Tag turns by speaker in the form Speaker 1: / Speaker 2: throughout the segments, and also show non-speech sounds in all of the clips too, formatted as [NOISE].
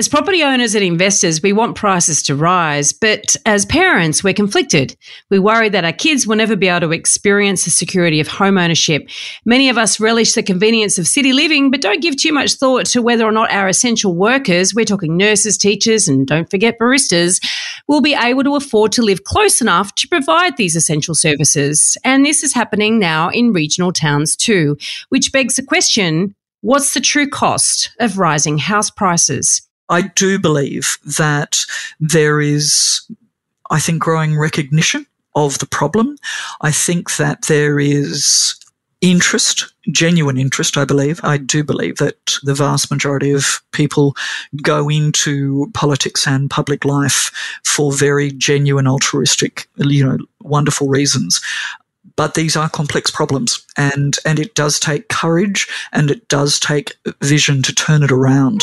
Speaker 1: As property owners and investors, we want prices to rise, but as parents, we're conflicted. We worry that our kids will never be able to experience the security of home ownership. Many of us relish the convenience of city living, but don't give too much thought to whether or not our essential workers, we're talking nurses, teachers, and don't forget baristas, will be able to afford to live close enough to provide these essential services. And this is happening now in regional towns too, which begs the question, what's the true cost of rising house prices?
Speaker 2: I do believe that there is, I think, growing recognition of the problem. I think that there is interest, genuine interest, I believe. I do believe that the vast majority of people go into politics and public life for very genuine, altruistic, you know, wonderful reasons. But these are complex problems and, and it does take courage and it does take vision to turn it around.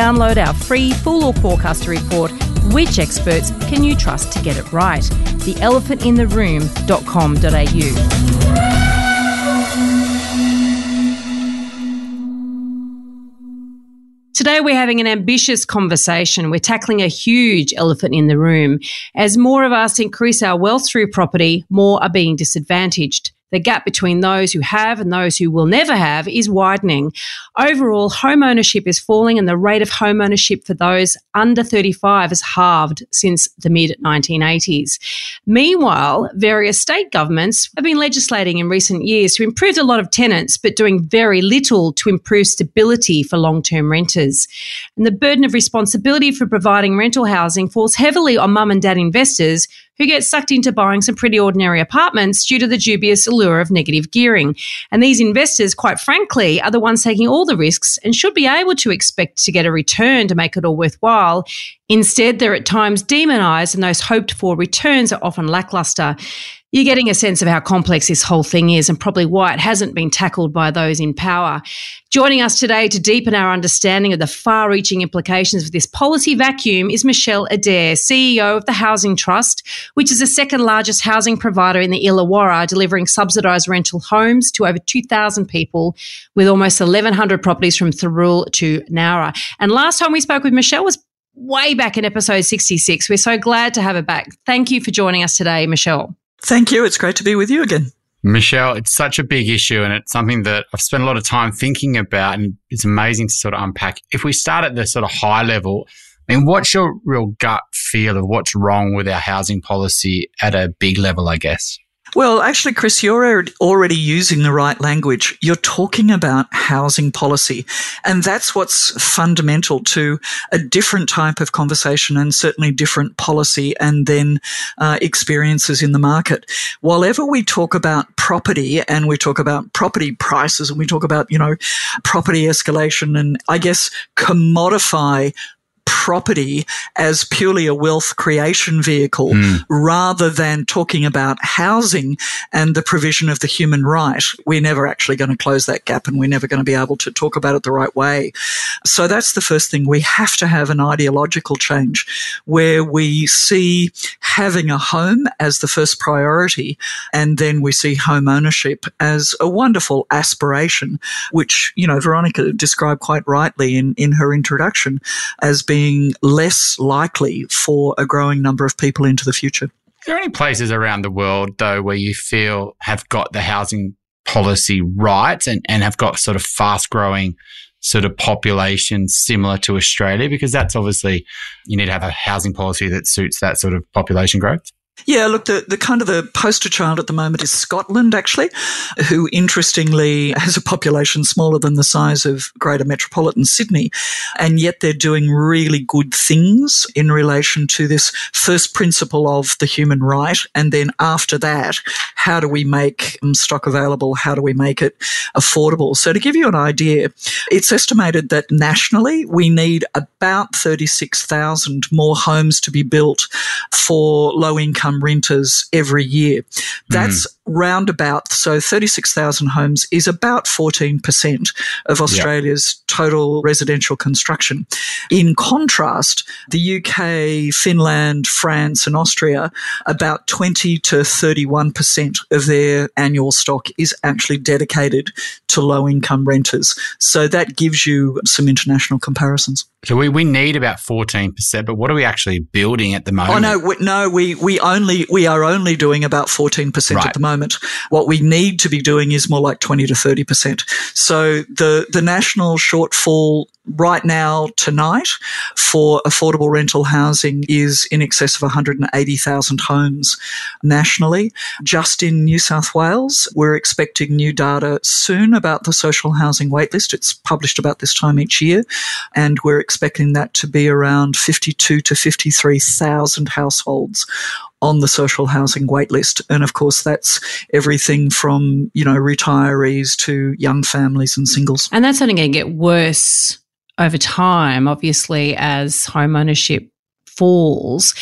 Speaker 1: download our free full look forecaster report, Which Experts Can You Trust to Get It Right? The theelephantintheroom.com.au. Today, we're having an ambitious conversation. We're tackling a huge elephant in the room. As more of us increase our wealth through property, more are being disadvantaged. The gap between those who have and those who will never have is widening. Overall, home ownership is falling and the rate of home ownership for those under 35 has halved since the mid 1980s. Meanwhile, various state governments have been legislating in recent years to improve a lot of tenants, but doing very little to improve stability for long term renters. And the burden of responsibility for providing rental housing falls heavily on mum and dad investors who get sucked into buying some pretty ordinary apartments due to the dubious allure of negative gearing. And these investors, quite frankly, are the ones taking all the risks and should be able to expect to get a return to make it all worthwhile. Instead, they're at times demonized and those hoped for returns are often lackluster you're getting a sense of how complex this whole thing is and probably why it hasn't been tackled by those in power. Joining us today to deepen our understanding of the far reaching implications of this policy vacuum is Michelle Adair, CEO of the Housing Trust, which is the second largest housing provider in the Illawarra, delivering subsidised rental homes to over 2,000 people with almost 1,100 properties from Thirroul to Nowra. And last time we spoke with Michelle was way back in episode 66. We're so glad to have her back. Thank you for joining us today, Michelle.
Speaker 2: Thank you. It's great to be with you again.
Speaker 3: Michelle, it's such a big issue and it's something that I've spent a lot of time thinking about and it's amazing to sort of unpack. If we start at the sort of high level, I mean, what's your real gut feel of what's wrong with our housing policy at a big level, I guess?
Speaker 2: Well, actually, Chris, you're already using the right language. You're talking about housing policy. And that's what's fundamental to a different type of conversation and certainly different policy and then uh, experiences in the market. While ever we talk about property and we talk about property prices and we talk about, you know, property escalation and I guess commodify property as purely a wealth creation vehicle mm. rather than talking about housing and the provision of the human right. We're never actually going to close that gap and we're never going to be able to talk about it the right way. So that's the first thing. We have to have an ideological change where we see having a home as the first priority and then we see home ownership as a wonderful aspiration, which, you know, Veronica described quite rightly in, in her introduction as being less likely for a growing number of people into the future.
Speaker 3: Are there any places around the world, though, where you feel have got the housing policy right and, and have got sort of fast growing sort of population similar to Australia? Because that's obviously, you need to have a housing policy that suits that sort of population growth.
Speaker 2: Yeah, look, the, the kind of the poster child at the moment is Scotland, actually, who interestingly has a population smaller than the size of greater metropolitan Sydney. And yet they're doing really good things in relation to this first principle of the human right. And then after that, how do we make um, stock available? How do we make it affordable? So to give you an idea, it's estimated that nationally we need about 36,000 more homes to be built for low income renters every year. That's mm. Roundabout, so 36,000 homes is about 14% of Australia's yep. total residential construction. In contrast, the UK, Finland, France, and Austria, about 20 to 31% of their annual stock is actually dedicated to low income renters. So that gives you some international comparisons.
Speaker 3: So we, we need about 14%, but what are we actually building at the moment?
Speaker 2: Oh, no, we, no, we, we only, we are only doing about 14% right. at the moment. What we need to be doing is more like 20 to 30%. So the, the national shortfall right now tonight for affordable rental housing is in excess of 180,000 homes nationally. Just in New South Wales, we're expecting new data soon about the social housing waitlist. It's published about this time each year, and we're expecting that to be around 52 to 53,000 households on the social housing waitlist. And of course, that's everything from, you know, retirees to young families and singles.
Speaker 1: And that's only going to get worse over time, obviously, as home ownership falls.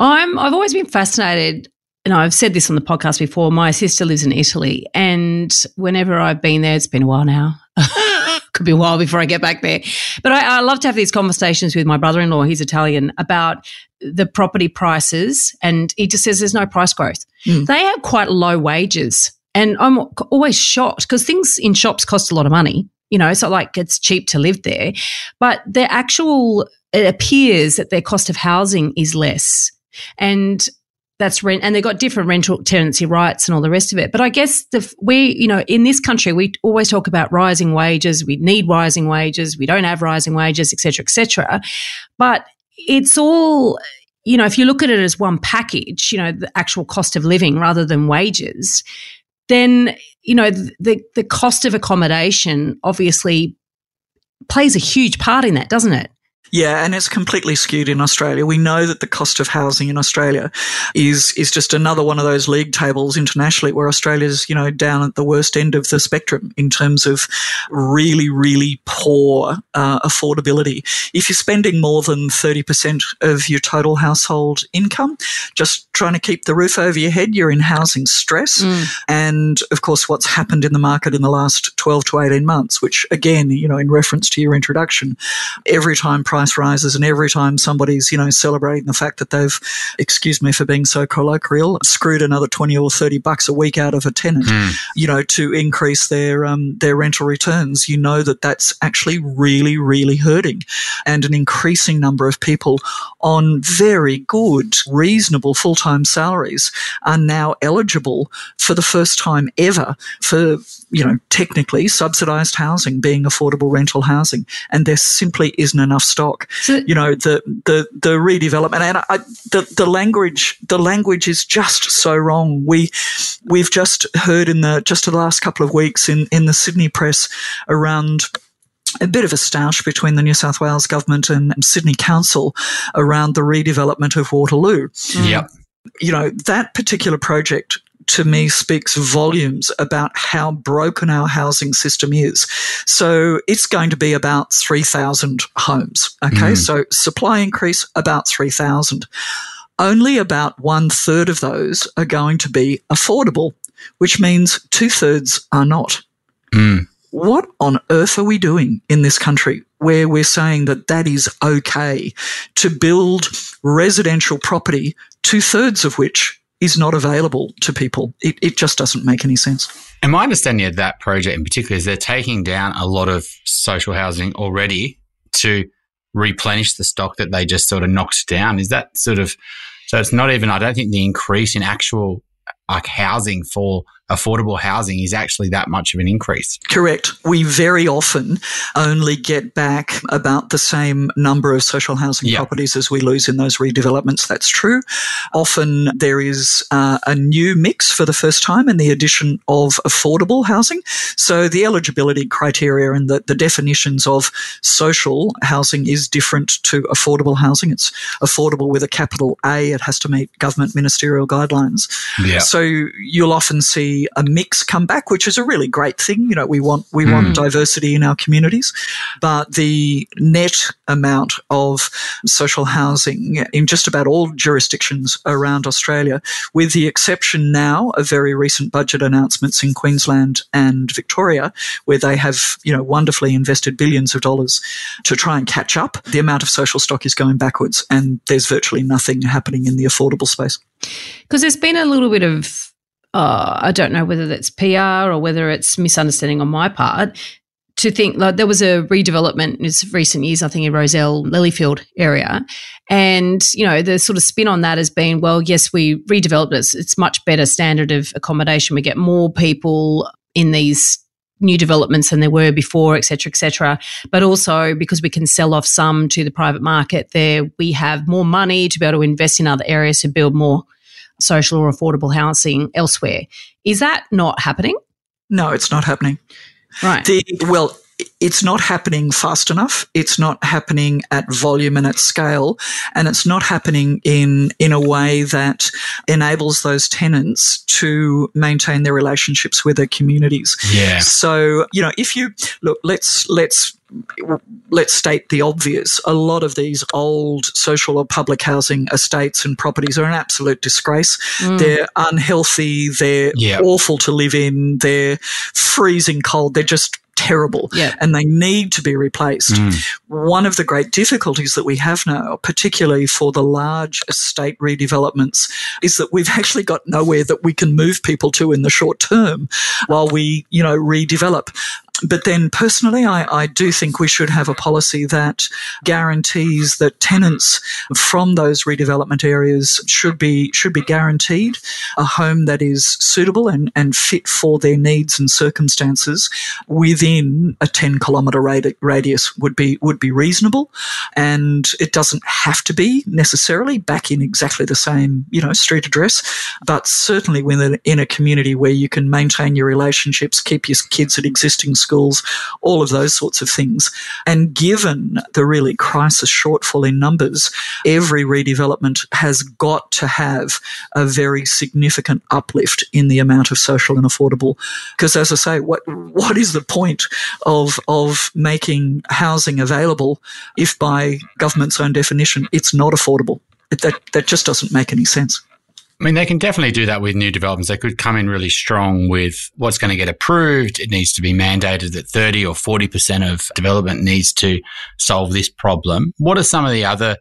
Speaker 1: I'm, I've always been fascinated and I've said this on the podcast before. My sister lives in Italy, and whenever I've been there, it's been a while now. [LAUGHS] Could be a while before I get back there. But I, I love to have these conversations with my brother in law, he's Italian, about the property prices. And he just says there's no price growth. Mm. They have quite low wages. And I'm always shocked because things in shops cost a lot of money. You know, so like it's cheap to live there. But the actual, it appears that their cost of housing is less. And that's rent and they've got different rental tenancy rights and all the rest of it. But I guess the, we, you know, in this country, we always talk about rising wages. We need rising wages. We don't have rising wages, et cetera, et cetera. But it's all, you know, if you look at it as one package, you know, the actual cost of living rather than wages, then you know the the cost of accommodation obviously plays a huge part in that, doesn't it?
Speaker 2: Yeah, and it's completely skewed in Australia. We know that the cost of housing in Australia is is just another one of those league tables internationally where Australia's, you know, down at the worst end of the spectrum in terms of really, really poor uh, affordability. If you're spending more than 30% of your total household income just trying to keep the roof over your head, you're in housing stress. Mm. And of course, what's happened in the market in the last 12 to 18 months, which again, you know, in reference to your introduction, every time price price rises, and every time somebody's you know celebrating the fact that they've, excuse me for being so colloquial, screwed another twenty or thirty bucks a week out of a tenant, mm. you know, to increase their um, their rental returns, you know that that's actually really really hurting, and an increasing number of people on very good, reasonable full time salaries are now eligible for the first time ever for you know technically subsidised housing being affordable rental housing, and there simply isn't enough stock so, you know, the the the redevelopment and I, the the language the language is just so wrong. We we've just heard in the just the last couple of weeks in in the Sydney press around a bit of a stoush between the New South Wales government and Sydney Council around the redevelopment of Waterloo.
Speaker 3: Yep.
Speaker 2: You know, that particular project to me speaks volumes about how broken our housing system is. So it's going to be about 3,000 homes. Okay. Mm. So supply increase about 3,000. Only about one third of those are going to be affordable, which means two thirds are not. Mm. What on earth are we doing in this country where we're saying that that is okay to build residential property, two thirds of which is not available to people. It, it just doesn't make any sense.
Speaker 3: And my understanding of that project in particular is they're taking down a lot of social housing already to replenish the stock that they just sort of knocked down. Is that sort of so? It's not even. I don't think the increase in actual like housing for affordable housing is actually that much of an increase.
Speaker 2: Correct. We very often only get back about the same number of social housing yep. properties as we lose in those redevelopments. That's true. Often there is uh, a new mix for the first time in the addition of affordable housing. So the eligibility criteria and the, the definitions of social housing is different to affordable housing. It's affordable with a capital A. It has to meet government ministerial guidelines. Yeah. So you'll often see a mix come back, which is a really great thing. You know, we want we mm. want diversity in our communities, but the net amount of social housing in just about all jurisdictions around Australia, with the exception now of very recent budget announcements in Queensland and Victoria, where they have you know wonderfully invested billions of dollars to try and catch up. The amount of social stock is going backwards, and there's virtually nothing happening in the affordable space.
Speaker 1: Because there's been a little bit of uh, I don't know whether that's PR or whether it's misunderstanding on my part. To think like there was a redevelopment in recent years, I think in Rozelle, Lilyfield area, and you know the sort of spin on that has been, well, yes, we redeveloped it. It's, much better standard of accommodation. We get more people in these new developments than there were before, et cetera, et cetera. But also because we can sell off some to the private market there, we have more money to be able to invest in other areas to build more social or affordable housing elsewhere. Is that not happening?
Speaker 2: No, it's not happening.
Speaker 1: Right.
Speaker 2: The, well, it's not happening fast enough. It's not happening at volume and at scale. And it's not happening in, in a way that enables those tenants to maintain their relationships with their communities.
Speaker 3: Yeah.
Speaker 2: So, you know, if you look, let's, let's, let's state the obvious. A lot of these old social or public housing estates and properties are an absolute disgrace. Mm. They're unhealthy. They're yep. awful to live in. They're freezing cold. They're just terrible
Speaker 1: yeah.
Speaker 2: and they need to be replaced. Mm. One of the great difficulties that we have now, particularly for the large estate redevelopments, is that we've actually got nowhere that we can move people to in the short term while we, you know, redevelop but then personally, I, I, do think we should have a policy that guarantees that tenants from those redevelopment areas should be should be guaranteed a home that is suitable and, and fit for their needs and circumstances within a 10 kilometre radius would be would be reasonable. And it doesn't have to be necessarily back in exactly the same you know street address but certainly within in a community where you can maintain your relationships keep your kids at existing schools, all of those sorts of things. And given the really crisis shortfall in numbers, every redevelopment has got to have a very significant uplift in the amount of social and affordable. Because as I say, what what is the point of of making housing available if by government's own definition it's not affordable? That that just doesn't make any sense.
Speaker 3: I mean, they can definitely do that with new developments. They could come in really strong with what's going to get approved. It needs to be mandated that 30 or 40% of development needs to solve this problem. What are some of the other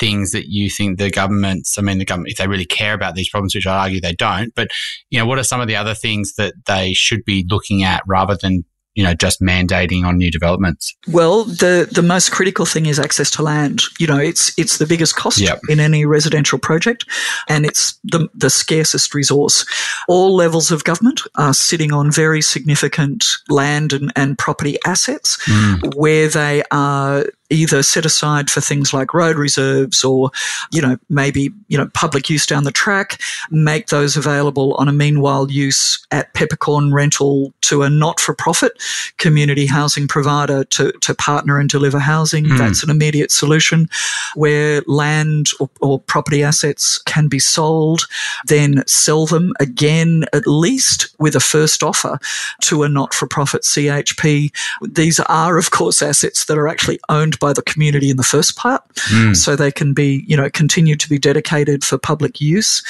Speaker 3: things that you think the governments, I mean, the government, if they really care about these problems, which I argue they don't, but, you know, what are some of the other things that they should be looking at rather than you know, just mandating on new developments?
Speaker 2: Well, the, the most critical thing is access to land. You know, it's it's the biggest cost yep. in any residential project, and it's the the scarcest resource. All levels of government are sitting on very significant land and, and property assets mm. where they are either set aside for things like road reserves or, you know, maybe, you know, public use down the track, make those available on a meanwhile use at peppercorn rental to a not for profit community housing provider to, to partner and deliver housing. Mm. That's an immediate solution where land or, or property assets can be sold, then sell them again, at least with a first offer to a not for profit CHP. These are, of course, assets that are actually owned by the community in the first part, mm. so they can be, you know, continue to be dedicated for public use.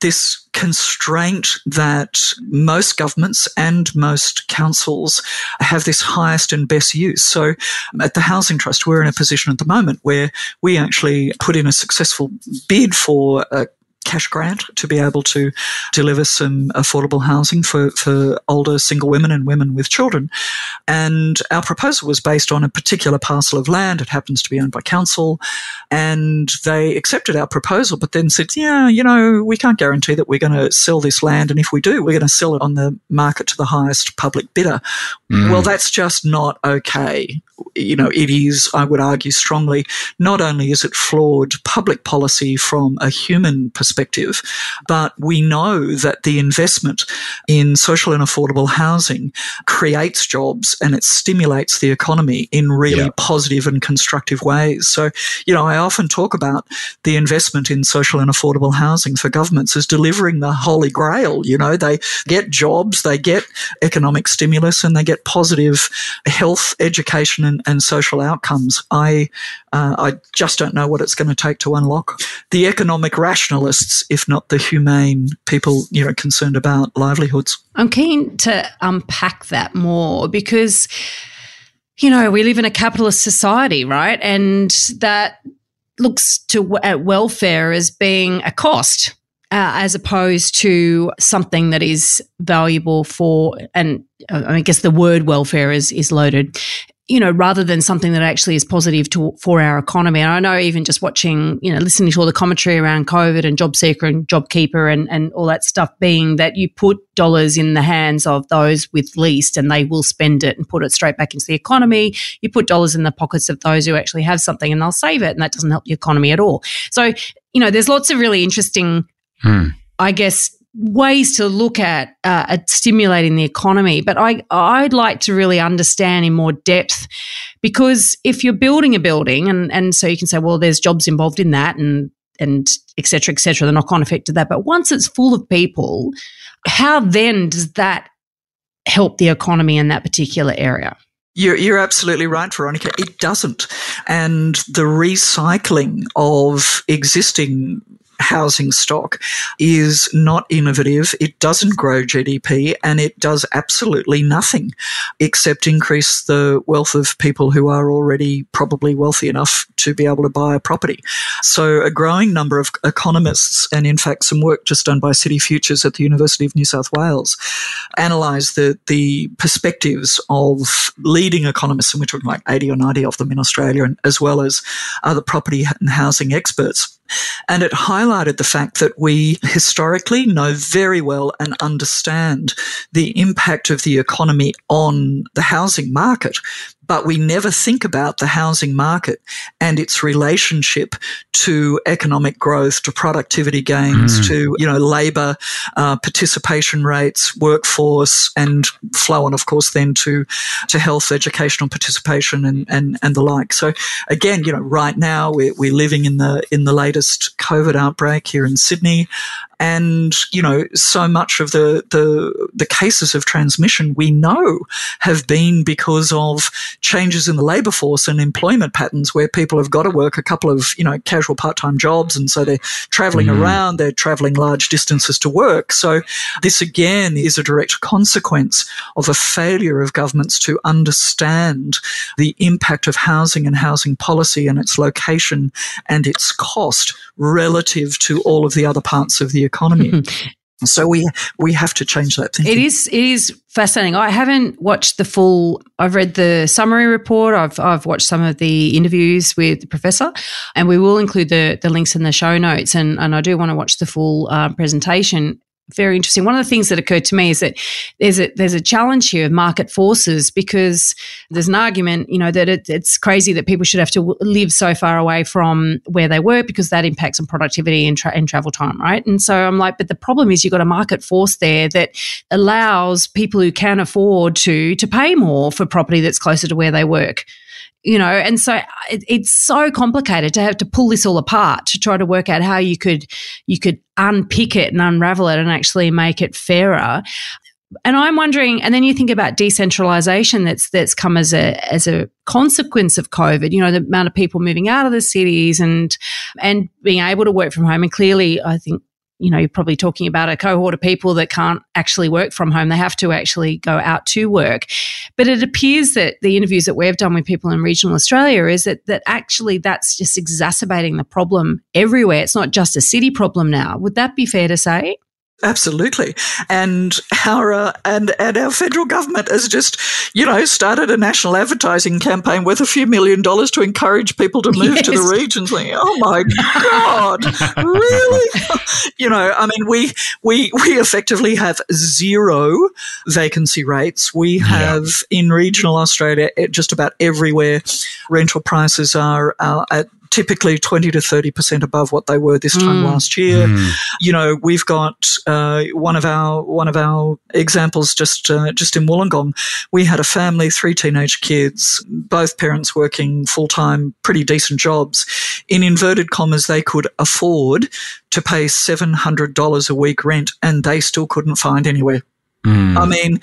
Speaker 2: This constraint that most governments and most councils have this highest and best use. So at the Housing Trust, we're in a position at the moment where we actually put in a successful bid for a cash grant to be able to deliver some affordable housing for, for older single women and women with children. And our proposal was based on a particular parcel of land. It happens to be owned by council. And they accepted our proposal, but then said, yeah, you know, we can't guarantee that we're going to sell this land. And if we do, we're going to sell it on the market to the highest public bidder. Mm. Well, that's just not okay. You know, it is, I would argue strongly, not only is it flawed public policy from a human perspective, but we know that the investment in social and affordable housing creates jobs and it stimulates the economy in really positive and constructive ways. So, you know, I often talk about the investment in social and affordable housing for governments as delivering the holy grail. You know, they get jobs, they get economic stimulus, and they get positive health, education, and, and social outcomes. I uh, I just don't know what it's going to take to unlock the economic rationalists, if not the humane people, you know, concerned about livelihoods.
Speaker 1: I'm keen to unpack that more because, you know, we live in a capitalist society, right? And that looks to at welfare as being a cost. Uh, as opposed to something that is valuable for, and uh, I guess the word welfare is is loaded you know, rather than something that actually is positive to, for our economy. And I know even just watching, you know, listening to all the commentary around COVID and JobSeeker and JobKeeper and, and all that stuff being that you put dollars in the hands of those with least and they will spend it and put it straight back into the economy. You put dollars in the pockets of those who actually have something and they'll save it and that doesn't help the economy at all. So, you know, there's lots of really interesting, hmm. I guess, ways to look at, uh, at stimulating the economy. But I, I'd like to really understand in more depth because if you're building a building and, and so you can say, well, there's jobs involved in that and, and et cetera, et cetera, the knock on effect of that. But once it's full of people, how then does that help the economy in that particular area?
Speaker 2: You're, you're absolutely right, Veronica. It doesn't. And the recycling of existing housing stock is not innovative. It doesn't grow GDP and it does absolutely nothing except increase the wealth of people who are already probably wealthy enough to be able to buy a property. So a growing number of economists and in fact some work just done by City Futures at the University of New South Wales analyze the, the perspectives of leading economists and we're talking like 80 or 90 of them in Australia and as well as other property and housing experts and it highlighted the fact that we historically know very well and understand the impact of the economy on the housing market but we never think about the housing market and its relationship to economic growth, to productivity gains, mm. to you know labor uh, participation rates, workforce, and flow on, of course, then to to health, educational participation, and and and the like. So again, you know, right now we're we're living in the in the latest COVID outbreak here in Sydney. And, you know, so much of the, the, the cases of transmission we know have been because of changes in the labor force and employment patterns where people have got to work a couple of, you know, casual part-time jobs. And so they're traveling mm. around, they're traveling large distances to work. So this again is a direct consequence of a failure of governments to understand the impact of housing and housing policy and its location and its cost relative to all of the other parts of the economy. [LAUGHS] So we we have to change that thinking.
Speaker 1: It is it is fascinating. I haven't watched the full. I've read the summary report. I've I've watched some of the interviews with the professor, and we will include the the links in the show notes. And and I do want to watch the full uh, presentation very interesting. One of the things that occurred to me is that there's a there's a challenge here of market forces because there's an argument, you know, that it, it's crazy that people should have to live so far away from where they work because that impacts on productivity and, tra- and travel time, right? And so I'm like, but the problem is you've got a market force there that allows people who can afford to to pay more for property that's closer to where they work you know and so uh, it, it's so complicated to have to pull this all apart to try to work out how you could you could unpick it and unravel it and actually make it fairer and I'm wondering, and then you think about decentralization that's that's come as a as a consequence of COVID. You know, the amount of people moving out of the cities and and being able to work from home. And clearly, I think you know, you're probably talking about a cohort of people that can't actually work from home. They have to actually go out to work. But it appears that the interviews that we've done with people in regional Australia is that, that actually that's just exacerbating the problem everywhere. It's not just a city problem now. Would that be fair to say?
Speaker 2: Absolutely, and our uh, and and our federal government has just, you know, started a national advertising campaign worth a few million dollars to encourage people to move yes. to the regions. Like, oh my god, really? [LAUGHS] you know, I mean, we we we effectively have zero vacancy rates. We have yeah. in regional Australia just about everywhere rental prices are uh, at typically 20 to 30% above what they were this time mm. last year. Mm. You know, we've got uh, one of our one of our examples just uh, just in Wollongong. We had a family, three teenage kids, both parents working full time, pretty decent jobs. In inverted commas, they could afford to pay $700 a week rent and they still couldn't find anywhere. Mm. I mean,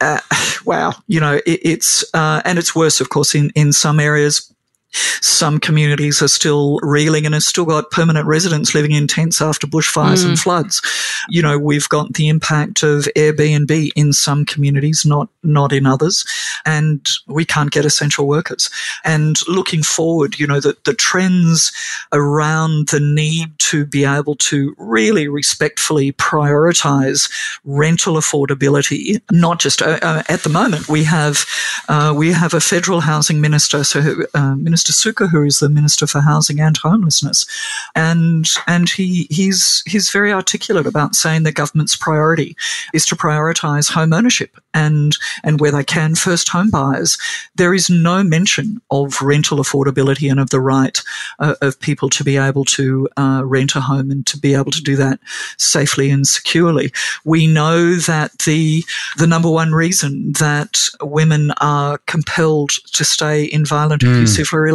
Speaker 2: uh, [SIGHS] wow, you know, it, it's, uh, and it's worse, of course, in, in some areas. Some communities are still reeling and have still got permanent residents living in tents after bushfires mm. and floods. You know, we've got the impact of Airbnb in some communities, not, not in others. And we can't get essential workers. And looking forward, you know, the, the trends around the need to be able to really respectfully prioritize rental affordability, not just uh, uh, at the moment, we have, uh, we have a federal housing minister, so uh, Minister Minister Sukkar, who is the Minister for Housing and Homelessness, and and he he's he's very articulate about saying the government's priority is to prioritise home ownership and and where they can first home buyers. There is no mention of rental affordability and of the right uh, of people to be able to uh, rent a home and to be able to do that safely and securely. We know that the the number one reason that women are compelled to stay in violent, mm. abusive relationships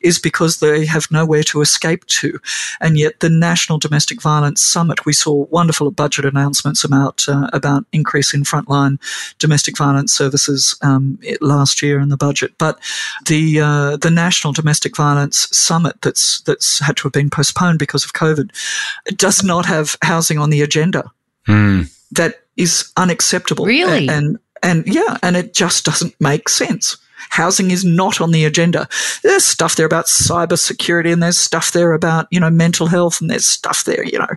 Speaker 2: is because they have nowhere to escape to. And yet, the National Domestic Violence Summit, we saw wonderful budget announcements about uh, about increase in frontline domestic violence services um, last year in the budget. But the uh, the National Domestic Violence Summit that's that's had to have been postponed because of COVID does not have housing on the agenda. Mm. That is unacceptable.
Speaker 1: Really?
Speaker 2: And and yeah, and it just doesn't make sense. Housing is not on the agenda. There's stuff there about cyber security and there's stuff there about, you know, mental health and there's stuff there, you know,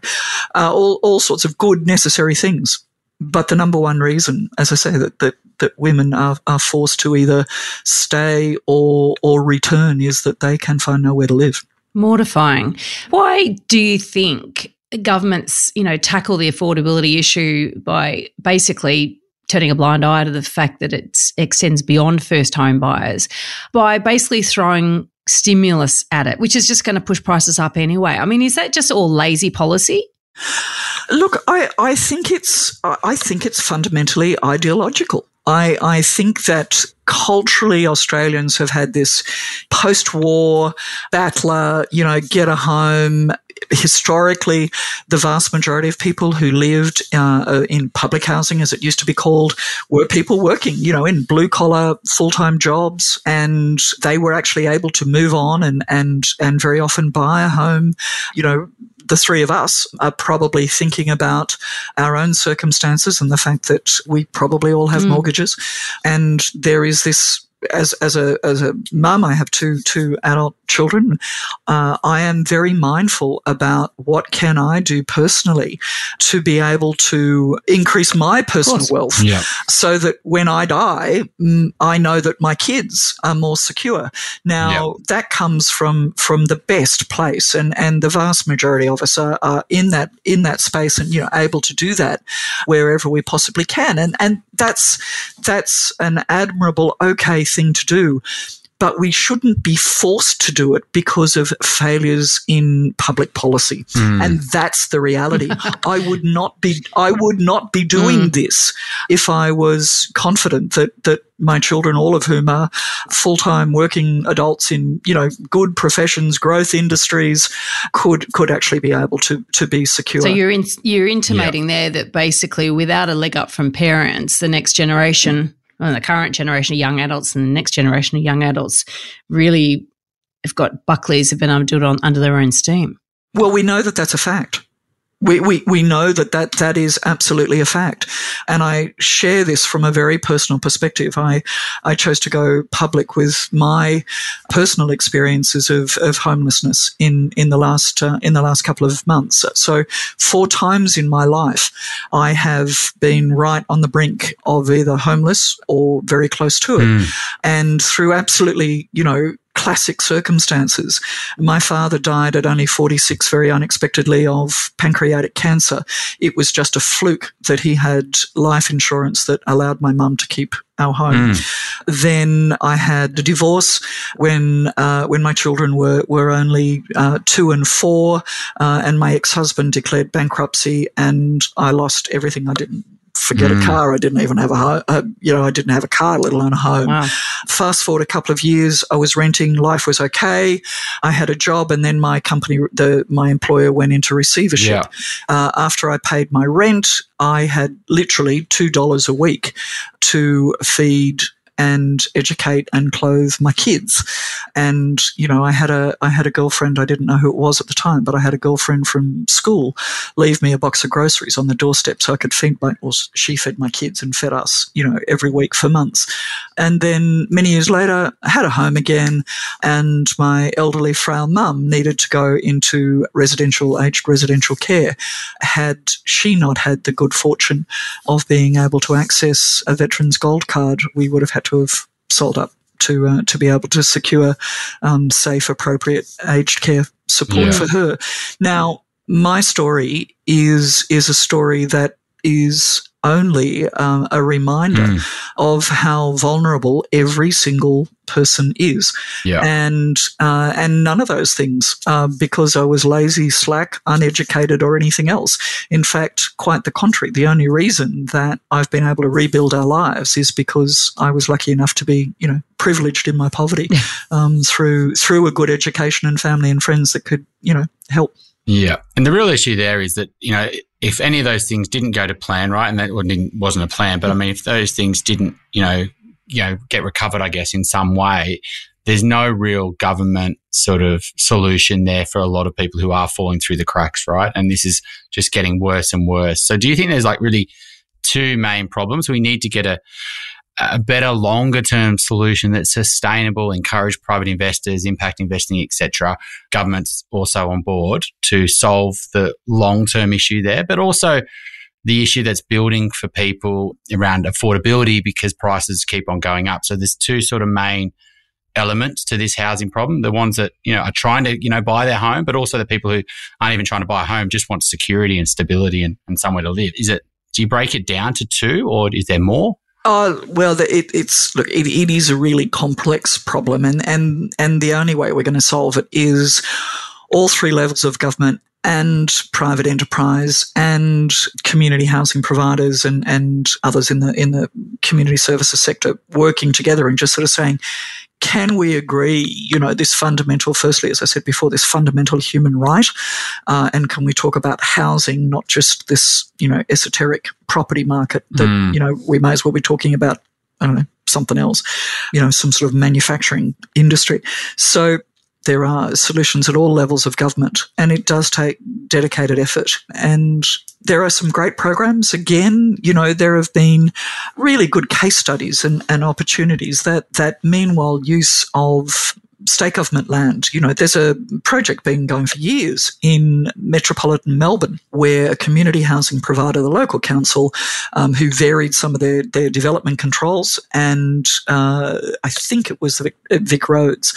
Speaker 2: uh, all, all sorts of good, necessary things. But the number one reason, as I say, that, that, that women are, are forced to either stay or, or return is that they can find nowhere to live.
Speaker 1: Mortifying. Why do you think governments, you know, tackle the affordability issue by basically turning a blind eye to the fact that it extends beyond first home buyers by basically throwing stimulus at it, which is just going to push prices up anyway. I mean, is that just all lazy policy?
Speaker 2: Look, I, I think it's I think it's fundamentally ideological. I, I think that culturally Australians have had this post-war battler, you know, get a home, historically, the vast majority of people who lived uh, uh, in public housing, as it used to be called, were people working, you know, in blue collar, full time jobs, and they were actually able to move on and and and very often buy a home, you know, the three of us are probably thinking about our own circumstances and the fact that we probably all have mm. mortgages. And there is this as as a as a mum, I have two two adult children. Uh, I am very mindful about what can I do personally to be able to increase my personal wealth, yeah. so that when I die, mm, I know that my kids are more secure. Now yeah. that comes from from the best place, and and the vast majority of us are, are in that in that space, and you know able to do that wherever we possibly can, and and that's that's an admirable okay thing to do but we shouldn't be forced to do it because of failures in public policy. Mm. And that's the reality. [LAUGHS] I would not be, I would not be doing mm. this if I was confident that, that my children, all of whom are full-time working adults in, you know, good professions, growth industries, could, could actually be able to, to be secure.
Speaker 1: So you're, in, you're intimating yep. there that basically without a leg up from parents, the next generation and the current generation of young adults and the next generation of young adults really have got Buckleys have been able to do it on, under their own steam.
Speaker 2: Well, we know that that's a fact. We, we, we know that, that that is absolutely a fact. And I share this from a very personal perspective. I, I chose to go public with my personal experiences of, of homelessness in, in the last, uh, in the last couple of months. So four times in my life, I have been right on the brink of either homeless or very close to it. Mm. And through absolutely, you know, classic circumstances. My father died at only 46 very unexpectedly of pancreatic cancer. It was just a fluke that he had life insurance that allowed my mum to keep our home. Mm. Then I had a divorce when uh, when my children were were only uh, two and four, uh, and my ex husband declared bankruptcy, and I lost everything. I didn't forget mm. a car. I didn't even have a home. Uh, you know, I didn't have a car, let alone a home. Wow. Fast forward a couple of years, I was renting. Life was okay. I had a job, and then my company, the my employer, went into receivership. Yeah. Uh, after I paid my rent, I had literally two dollars a week to feed and educate and clothe my kids. And, you know, I had a, I had a girlfriend, I didn't know who it was at the time, but I had a girlfriend from school leave me a box of groceries on the doorstep so I could feed my, or she fed my kids and fed us, you know, every week for months. And then many years later, I had a home again and my elderly frail mum needed to go into residential, aged residential care. Had she not had the good fortune of being able to access a veteran's gold card, we would have had to have sold up to uh, to be able to secure um, safe, appropriate aged care support yeah. for her. Now, my story is is a story that is only um, a reminder mm. of how vulnerable every single person is. Yeah. And uh, and none of those things uh, because I was lazy, slack, uneducated, or anything else. In fact, quite the contrary. The only reason that I've been able to rebuild our lives is because I was lucky enough to be, you know, privileged in my poverty um, through through a good education and family and friends that could, you know, help.
Speaker 3: Yeah. And the real issue there is that, you know, if any of those things didn't go to plan, right, and that wasn't a plan, but I mean, if those things didn't, you know, you know, get recovered, I guess, in some way, there's no real government sort of solution there for a lot of people who are falling through the cracks, right? And this is just getting worse and worse. So do you think there's like really two main problems? We need to get a, a better longer term solution that's sustainable, encourage private investors, impact investing, etc. Governments also on board to solve the long term issue there, but also the issue that's building for people around affordability because prices keep on going up. So there's two sort of main elements to this housing problem. The ones that, you know, are trying to, you know, buy their home, but also the people who aren't even trying to buy a home, just want security and stability and, and somewhere to live. Is it, do you break it down to two or is there more?
Speaker 2: Oh well, it, it's look. It, it is a really complex problem, and and and the only way we're going to solve it is all three levels of government and private enterprise and community housing providers and, and others in the in the community services sector working together and just sort of saying, can we agree, you know, this fundamental, firstly, as I said before, this fundamental human right? Uh, and can we talk about housing, not just this, you know, esoteric property market that, mm. you know, we may as well be talking about, I don't know, something else, you know, some sort of manufacturing industry. So there are solutions at all levels of government and it does take dedicated effort and there are some great programs. Again, you know, there have been really good case studies and, and opportunities that, that meanwhile use of state government land. You know, there's a project been going for years in metropolitan Melbourne where a community housing provider, the local council, um, who varied some of their, their development controls, and uh, I think it was Vic, Vic Roads,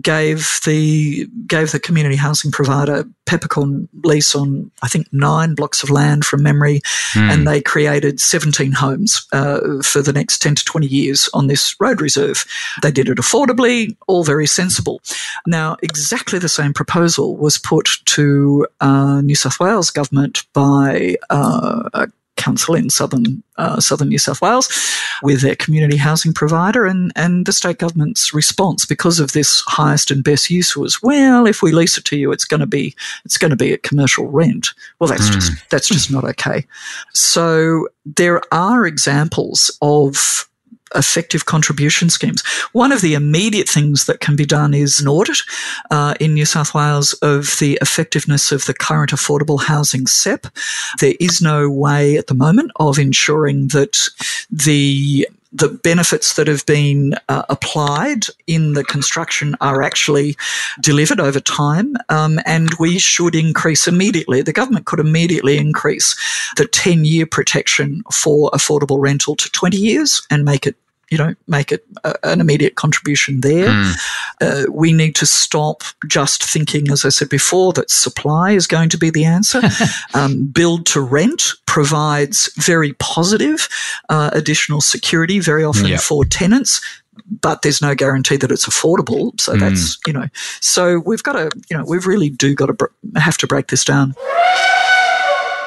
Speaker 2: gave the gave the community housing provider peppercorn lease on I think nine blocks of land from memory, mm. and they created seventeen homes uh, for the next ten to twenty years on this road reserve. They did it affordably, all very sensible. Now, exactly the same proposal was put to uh, New South Wales government by uh, a council in southern uh, southern New South Wales with their community housing provider, and and the state government's response because of this highest and best use was well, if we lease it to you, it's going to be it's going to be a commercial rent. Well, that's mm. just that's just not okay. So there are examples of effective contribution schemes. One of the immediate things that can be done is an audit uh, in New South Wales of the effectiveness of the current affordable housing SEPP. There is no way at the moment of ensuring that the the benefits that have been uh, applied in the construction are actually delivered over time, um, and we should increase immediately. The government could immediately increase the 10 year protection for affordable rental to 20 years and make it you know, make it a, an immediate contribution there. Mm. Uh, we need to stop just thinking, as I said before, that supply is going to be the answer. [LAUGHS] um, build to rent provides very positive uh, additional security, very often yep. for tenants but there's no guarantee that it's affordable. So mm. that's, you know, so we've got to, you know, we've really do got to br- have to break this down.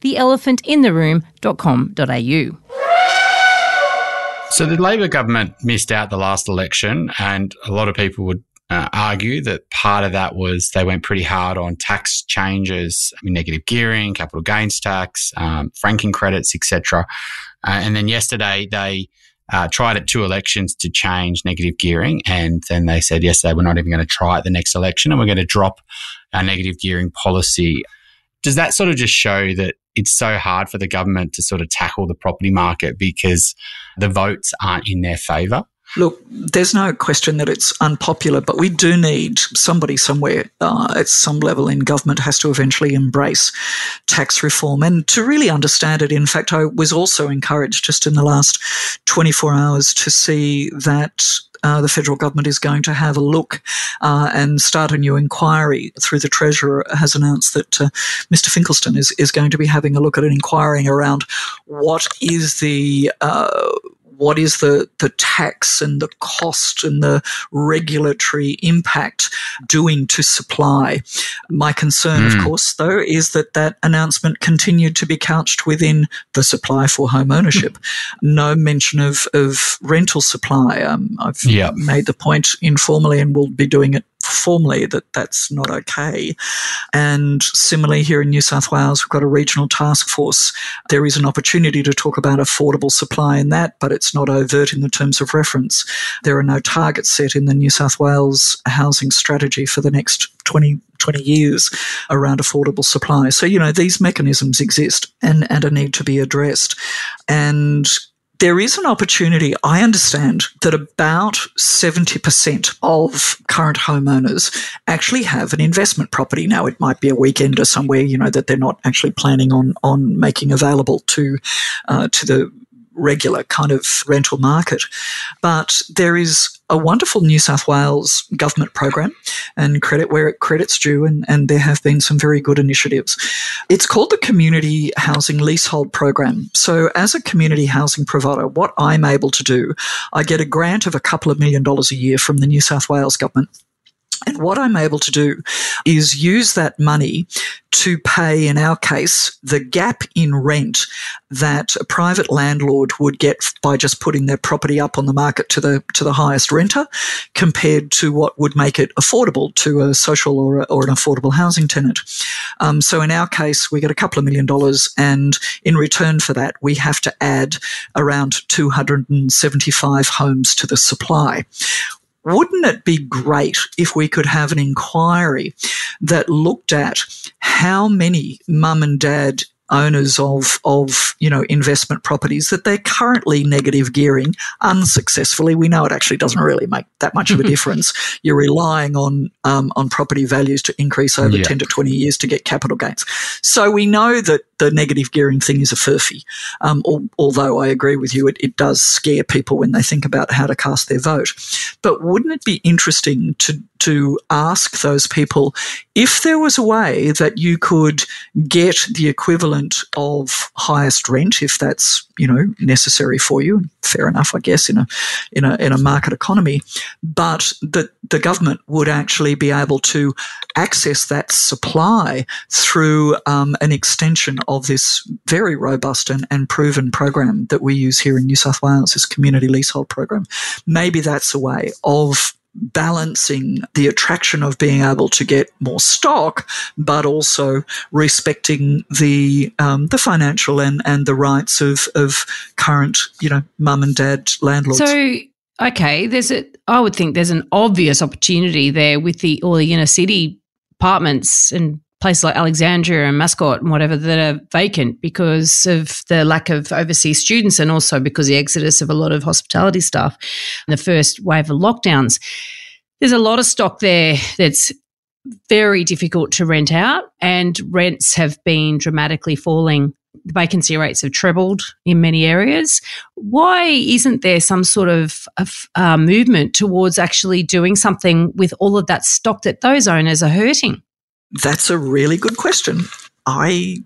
Speaker 1: theelephantintheroom.com.au.
Speaker 3: So the Labor government missed out the last election, and a lot of people would uh, argue that part of that was they went pretty hard on tax changes, I mean, negative gearing, capital gains tax, um, franking credits, etc. Uh, and then yesterday they uh, tried at two elections to change negative gearing, and then they said yesterday we're not even going to try it the next election, and we're going to drop our negative gearing policy. Does that sort of just show that it's so hard for the government to sort of tackle the property market because the votes aren't in their favour.
Speaker 2: Look, there's no question that it's unpopular, but we do need somebody somewhere uh, at some level in government has to eventually embrace tax reform and to really understand it. In fact, I was also encouraged just in the last 24 hours to see that uh, the federal government is going to have a look uh, and start a new inquiry through the Treasurer has announced that uh, Mr. Finkelstein is, is going to be having a look at an inquiry around what is the uh, what is the, the tax and the cost and the regulatory impact doing to supply. My concern, mm. of hmm. course, though, is that that announcement continued to be couched within the supply for home ownership. no mention of, of rental supply. Um, I've made the point informally and will be doing it formally that that's not okay. And similarly, here in New South Wales, we've got a regional task force. There is an opportunity to talk about affordable supply in that, but it's not overt in the terms of reference. There are no targets set in the New South Wales housing strategy for the next 20, 20 years around affordable supply. So, you know, these mechanisms exist and, and a need to be addressed. And there is an opportunity. I understand that about 70% of current homeowners actually have an investment property. Now, it might be a weekend or somewhere, you know, that they're not actually planning on, on making available to, uh, to the regular kind of rental market. But there is a wonderful New South Wales government program and credit where it credit's due, and, and there have been some very good initiatives. It's called the Community Housing Leasehold Program. So, as a community housing provider, what I'm able to do, I get a grant of a couple of million dollars a year from the New South Wales government and what I'm able to do is use that money to pay, in our case, the gap in rent that a private landlord would get by just putting their property up on the market to the to the highest renter, compared to what would make it affordable to a social or, a, or an affordable housing tenant. Um, so in our case, we get a couple of million dollars, and in return for that, we have to add around 275 homes to the supply wouldn't it be great if we could have an inquiry that looked at how many mum and dad owners of of you know investment properties that they're currently negative gearing unsuccessfully. We know it actually doesn't really make that much of a [LAUGHS] difference. You're relying on um, on property values to increase over yeah. ten to twenty years to get capital gains. So we know that the negative gearing thing is a furphy. Um, al- although I agree with you, it, it does scare people when they think about how to cast their vote. But wouldn't it be interesting to to ask those people if there was a way that you could get the equivalent of highest rent, if that's you know necessary for you. Fair enough, I guess, in a in a in a market economy, but that the government would actually be able to access that supply through um, an extension of this very robust and, and proven program that we use here in New South Wales, this community leasehold program. Maybe that's a way of balancing the attraction of being able to get more stock, but also respecting the um, the financial and, and the rights of, of current, you know, mum and dad landlords.
Speaker 1: So okay, there's a I would think there's an obvious opportunity there with the all the inner city apartments and places like Alexandria and Mascot and whatever that are vacant because of the lack of overseas students and also because the exodus of a lot of hospitality staff in the first wave of lockdowns. There's a lot of stock there that's very difficult to rent out and rents have been dramatically falling. The vacancy rates have trebled in many areas. Why isn't there some sort of, of uh, movement towards actually doing something with all of that stock that those owners are hurting?
Speaker 2: That's a really good question. I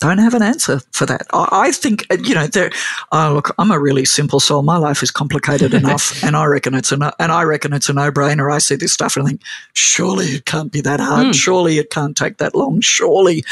Speaker 2: don't have an answer for that. I, I think, uh, you know, there, oh, look, I'm a really simple soul. My life is complicated enough. [LAUGHS] and I reckon it's a, no, and I reckon it's a no brainer. I see this stuff and I think, surely it can't be that hard. Mm. Surely it can't take that long. Surely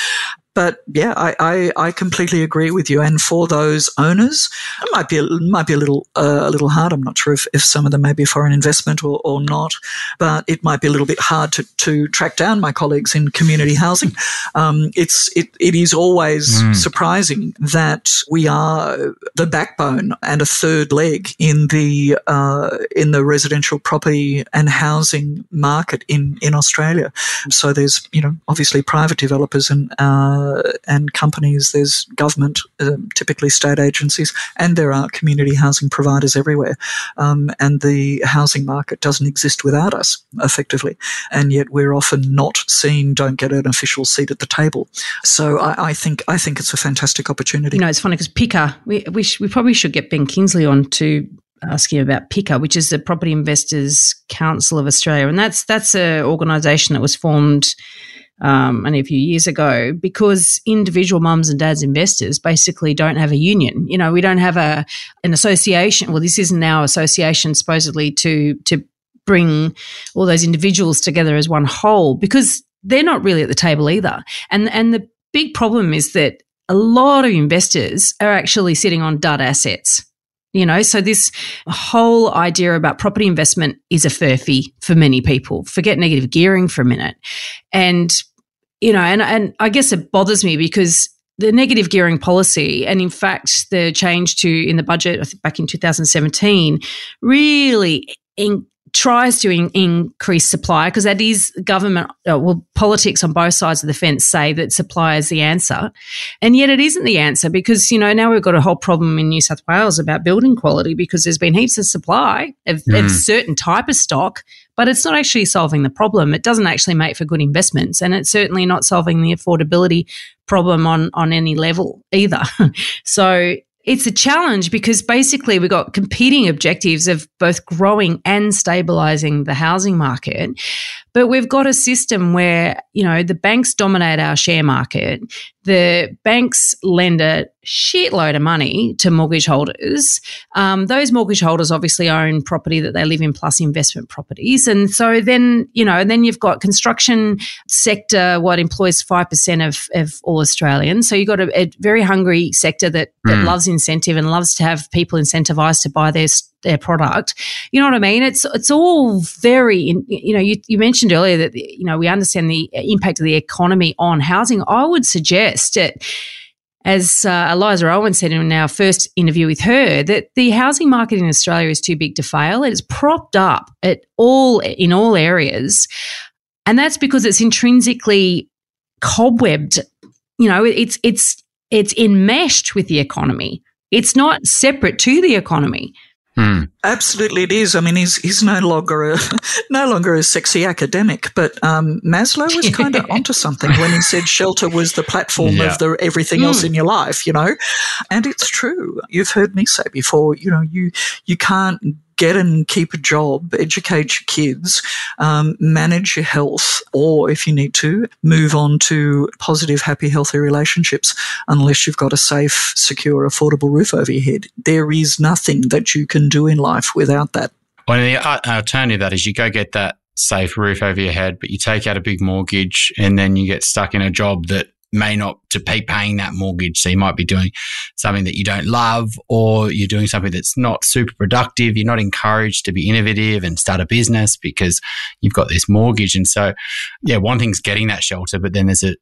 Speaker 2: but yeah, I, I, I, completely agree with you. And for those owners, it might be a, might be a little uh, a little hard. I'm not sure if, if some of them may be foreign investment or, or not, but it might be a little bit hard to, to track down my colleagues in community housing. Um, it's it, it is always mm. surprising that we are the backbone and a third leg in the uh, in the residential property and housing market in in Australia. So there's you know obviously private developers and uh, uh, and companies, there's government, uh, typically state agencies, and there are community housing providers everywhere. Um, and the housing market doesn't exist without us, effectively. And yet we're often not seen, don't get an official seat at the table. So I, I think I think it's a fantastic opportunity.
Speaker 1: You know, it's funny because PICA, we, we, sh- we probably should get Ben Kingsley on to ask you about PICA, which is the Property Investors Council of Australia, and that's that's an organisation that was formed um, only a few years ago because individual mums and dads investors basically don't have a union. You know, we don't have a an association. Well, this isn't our association supposedly to to bring all those individuals together as one whole because they're not really at the table either. And and the big problem is that a lot of investors are actually sitting on dud assets. You know, so this whole idea about property investment is a furphy for many people. Forget negative gearing for a minute. And you know, and and I guess it bothers me because the negative gearing policy, and in fact, the change to in the budget back in 2017, really in, tries to in, increase supply because that is government, uh, well, politics on both sides of the fence say that supply is the answer. And yet it isn't the answer because, you know, now we've got a whole problem in New South Wales about building quality because there's been heaps of supply of, mm. of certain type of stock, but it's not actually solving the problem. It doesn't actually make for good investments and it's certainly not solving the affordability problem on, on any level either. [LAUGHS] so it's a challenge because basically we've got competing objectives of both growing and stabilizing the housing market. But we've got a system where, you know, the banks dominate our share market. The banks lend a shitload of money to mortgage holders. Um, those mortgage holders obviously own property that they live in plus investment properties. And so then, you know, and then you've got construction sector, what employs 5% of, of all Australians. So you've got a, a very hungry sector that, that mm. loves incentive and loves to have people incentivized to buy their their product. You know what I mean? It's it's all very you know you, you mentioned earlier that you know we understand the impact of the economy on housing. I would suggest that as uh, Eliza Owen said in our first interview with her, that the housing market in Australia is too big to fail. It is propped up at all in all areas, and that's because it's intrinsically cobwebbed. You know, it's it's it's enmeshed with the economy. It's not separate to the economy.
Speaker 2: Hmm. Absolutely, it is. I mean, he's he's no longer a [LAUGHS] no longer a sexy academic, but um, Maslow was [LAUGHS] kind of onto something when he said shelter was the platform yeah. of the everything mm. else in your life. You know, and it's true. You've heard me say before. You know, you you can't get and keep a job, educate your kids, um, manage your health, or if you need to, move on to positive, happy, healthy relationships, unless you've got a safe, secure, affordable roof over your head. There is nothing that you can do in life without that.
Speaker 3: Well, the alternative that is you go get that safe roof over your head, but you take out a big mortgage and then you get stuck in a job that may not to be paying that mortgage. So you might be doing something that you don't love or you're doing something that's not super productive. You're not encouraged to be innovative and start a business because you've got this mortgage. And so, yeah, one thing's getting that shelter, but then there's a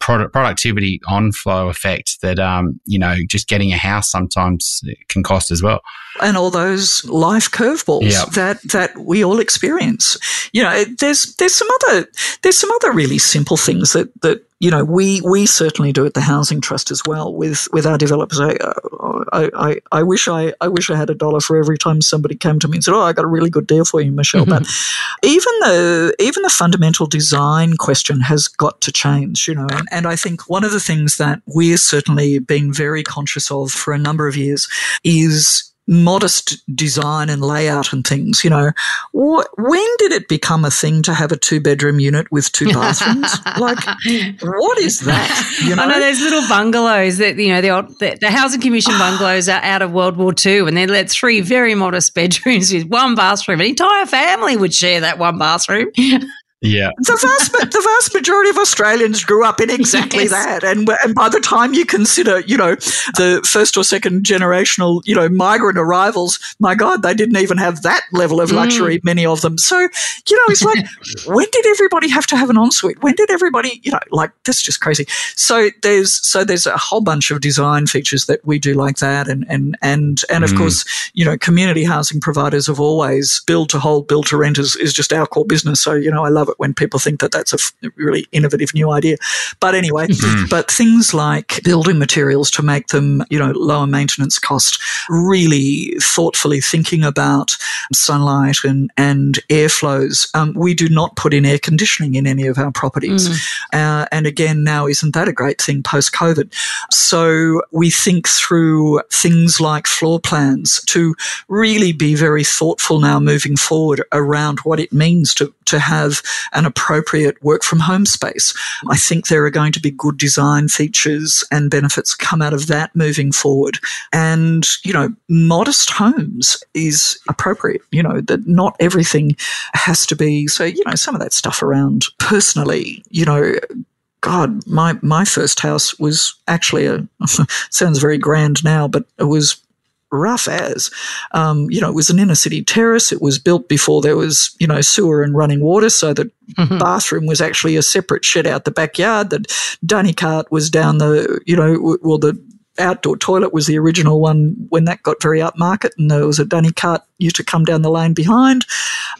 Speaker 3: product, productivity on flow effect that, um, you know, just getting a house sometimes can cost as well.
Speaker 2: And all those life curveballs yep. that, that we all experience. You know, there's, there's some other, there's some other really simple things that, that you know, we we certainly do at the Housing Trust as well with with our developers. I, I, I, I wish I I wish I had a dollar for every time somebody came to me and said, "Oh, I got a really good deal for you, Michelle." Mm-hmm. but even the even the fundamental design question has got to change, you know. And, and I think one of the things that we're certainly being very conscious of for a number of years is modest design and layout and things, you know, wh- when did it become a thing to have a two bedroom unit with two [LAUGHS] bathrooms? like, what is that?
Speaker 1: You [LAUGHS] know? I know those little bungalows that, you know, the, old, the, the Housing Commission [SIGHS] bungalows are out of World War II and they're let three very modest bedrooms with one bathroom. An entire family would share that one bathroom. [LAUGHS]
Speaker 3: Yeah.
Speaker 2: The vast, the vast majority of Australians grew up in exactly [LAUGHS] yes. that. And, and by the time you consider, you know, the first or second generational, you know, migrant arrivals, my God, they didn't even have that level of luxury, mm. many of them. So, you know, it's like, [LAUGHS] when did everybody have to have an ensuite? When did everybody, you know, like, that's just crazy. So there's, so there's a whole bunch of design features that we do like that. And, and, and, and of mm. course, you know, community housing providers have always build to hold, build to rent is, is just our core business. So, you know, I love it when people think that that's a f- really innovative new idea. But anyway, mm-hmm. [LAUGHS] but things like building materials to make them, you know, lower maintenance cost, really thoughtfully thinking about sunlight and, and airflows. Um, we do not put in air conditioning in any of our properties. Mm. Uh, and again, now isn't that a great thing post COVID? So we think through things like floor plans to really be very thoughtful now moving forward around what it means to, to have an appropriate work from home space. I think there are going to be good design features and benefits come out of that moving forward. And, you know, modest homes is appropriate, you know, that not everything has to be. So, you know, some of that stuff around personally, you know, God, my, my first house was actually a, [LAUGHS] sounds very grand now, but it was rough as. Um, you know, it was an inner city terrace. It was built before there was, you know, sewer and running water. So the mm-hmm. bathroom was actually a separate shed out the backyard. The dunny cart was down the, you know, well, the outdoor toilet was the original one when that got very upmarket, and there was a dunny cart used to come down the lane behind. [LAUGHS]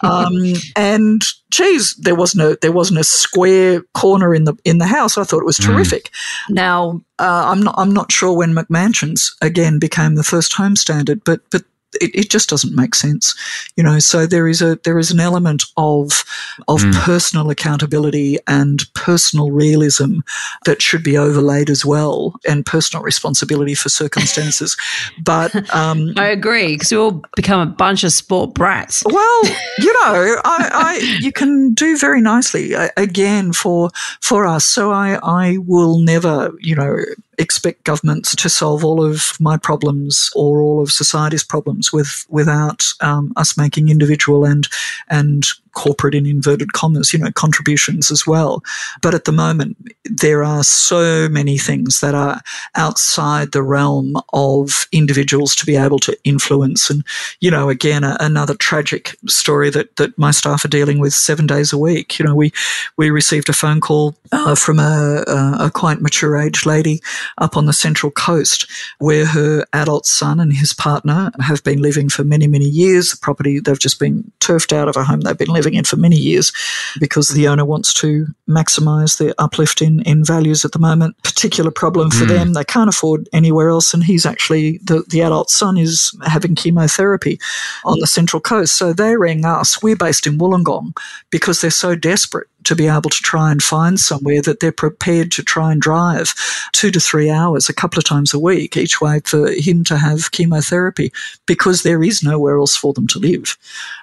Speaker 2: Um, and geez, there wasn't a there wasn't a square corner in the in the house. I thought it was mm. terrific. Mm. Now uh, I'm not I'm not sure when McMansions again became the first home standard, but but it, it, just doesn't make sense, you know. So there is a there is an element of of mm. personal accountability and personal realism that should be overlaid as well, and personal responsibility for circumstances. [LAUGHS] but um,
Speaker 1: I agree because we all become a bunch of sport brats.
Speaker 2: Well, [LAUGHS] you know, I, I you can do very nicely again for for us. So I I will never you know expect governments to solve all of my problems or all of society's problems with without um, us making individual and and corporate in inverted commas, you know, contributions as well. But at the moment, there are so many things that are outside the realm of individuals to be able to influence. And, you know, again, a, another tragic story that, that my staff are dealing with seven days a week. You know, we, we received a phone call uh, from a, a, quite mature age lady up on the central coast where her adult son and his partner have been living for many, many years. The property, they've just been turfed out of a home they've been living living in for many years because the owner wants to maximize the uplift in, in values at the moment. Particular problem for mm. them. They can't afford anywhere else. And he's actually, the, the adult son is having chemotherapy on the Central Coast. So they rang us. We're based in Wollongong because they're so desperate to be able to try and find somewhere that they're prepared to try and drive two to three hours a couple of times a week each way for him to have chemotherapy because there is nowhere else for them to live.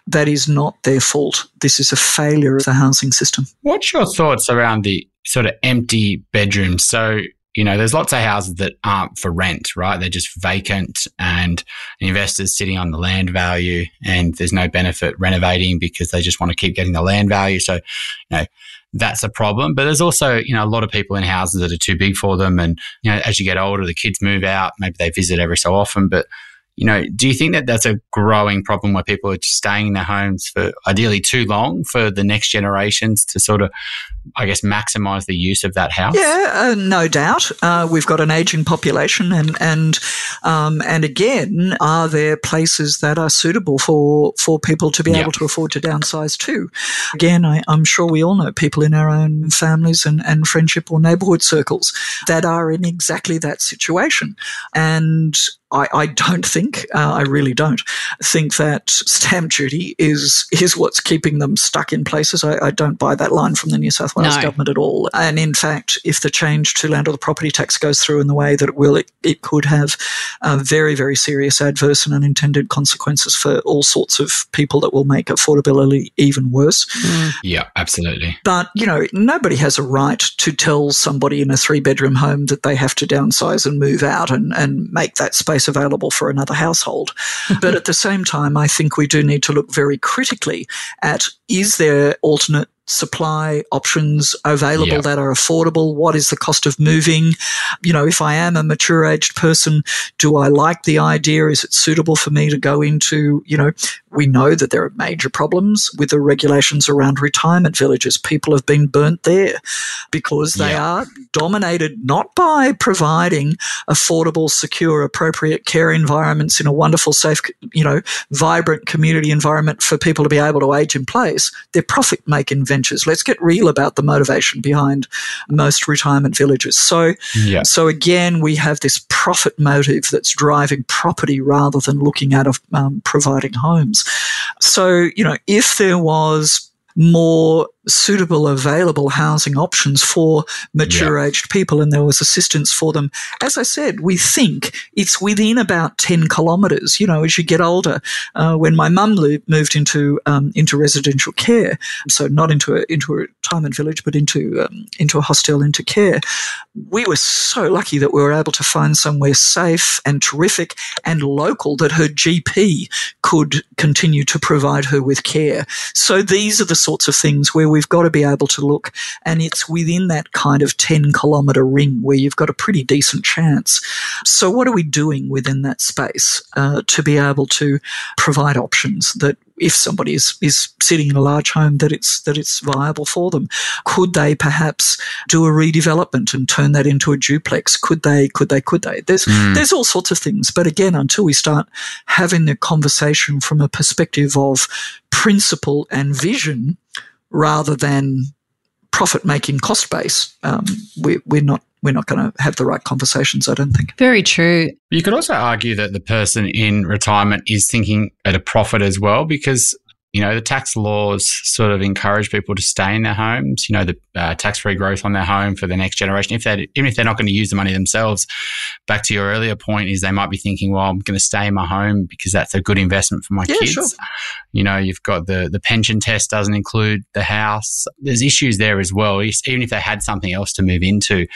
Speaker 2: That is not their fault. This is a failure of the housing system.
Speaker 3: What's your thoughts around the sort of empty bedrooms? So, you know, there's lots of houses that aren't for rent, right? They're just vacant and investors sitting on the land value and there's no benefit renovating because they just want to keep getting the land value. So, you know, that's a problem. But there's also, you know, a lot of people in houses that are too big for them. And, you know, as you get older, the kids move out. Maybe they visit every so often, but you know, do you think that that's a growing problem where people are just staying in their homes for ideally too long for the next generations to sort of, I guess, maximize the use of that house?
Speaker 2: Yeah, uh, no doubt. Uh, we've got an aging population, and and um, and again, are there places that are suitable for for people to be yep. able to afford to downsize to? Again, I, I'm sure we all know people in our own families and, and friendship or neighbourhood circles that are in exactly that situation, and I, I don't think, uh, I really don't think that stamp duty is is what's keeping them stuck in places. I, I don't buy that line from the New South Wales no. government at all. And in fact, if the change to land or the property tax goes through in the way that it will, it, it could have uh, very, very serious adverse and unintended consequences for all sorts of people that will make affordability even worse.
Speaker 3: Mm. Yeah, absolutely.
Speaker 2: But, you know, nobody has a right to tell somebody in a three bedroom home that they have to downsize and move out and, and make that space space available for another household. [LAUGHS] but at the same time, I think we do need to look very critically at is there alternate supply options available yep. that are affordable? What is the cost of moving? You know, if I am a mature aged person, do I like the idea? Is it suitable for me to go into, you know, we know that there are major problems with the regulations around retirement villages. People have been burnt there because they yep. are dominated not by providing affordable, secure, appropriate care environments in a wonderful, safe, you know, vibrant community environment for people to be able to age in place. They're profit making ventures. Let's get real about the motivation behind most retirement villages. So, yeah. so again, we have this profit motive that's driving property rather than looking at um, providing homes. So, you know, if there was more suitable available housing options for mature aged people and there was assistance for them. As I said, we think it's within about 10 kilometres. You know, as you get older, uh, when my mum moved into, um, into residential care, so not into a, into a retirement village, but into, um, into a hostel into care, we were so lucky that we were able to find somewhere safe and terrific and local that her GP could continue to provide her with care. So these are the sorts of things where we we've got to be able to look, and it's within that kind of 10 kilometre ring where you've got a pretty decent chance. So, what are we doing within that space uh, to be able to provide options that if somebody is, is sitting in a large home that it's that it's viable for them. Could they perhaps do a redevelopment and turn that into a duplex? Could they? Could they? Could they? There's mm. there's all sorts of things. But again, until we start having the conversation from a perspective of principle and vision, rather than profit making cost base, um, we, we're not we're not going to have the right conversations, I don't think.
Speaker 1: Very true.
Speaker 3: You could also argue that the person in retirement is thinking at a profit as well, because you know, the tax laws sort of encourage people to stay in their homes, you know, the uh, tax-free growth on their home for the next generation. If they even if they're not going to use the money themselves, back to your earlier point is they might be thinking, well, I'm going to stay in my home because that's a good investment for my yeah, kids. Sure. You know, you've got the, the pension test doesn't include the house. There's issues there as well. Even if they had something else to move into,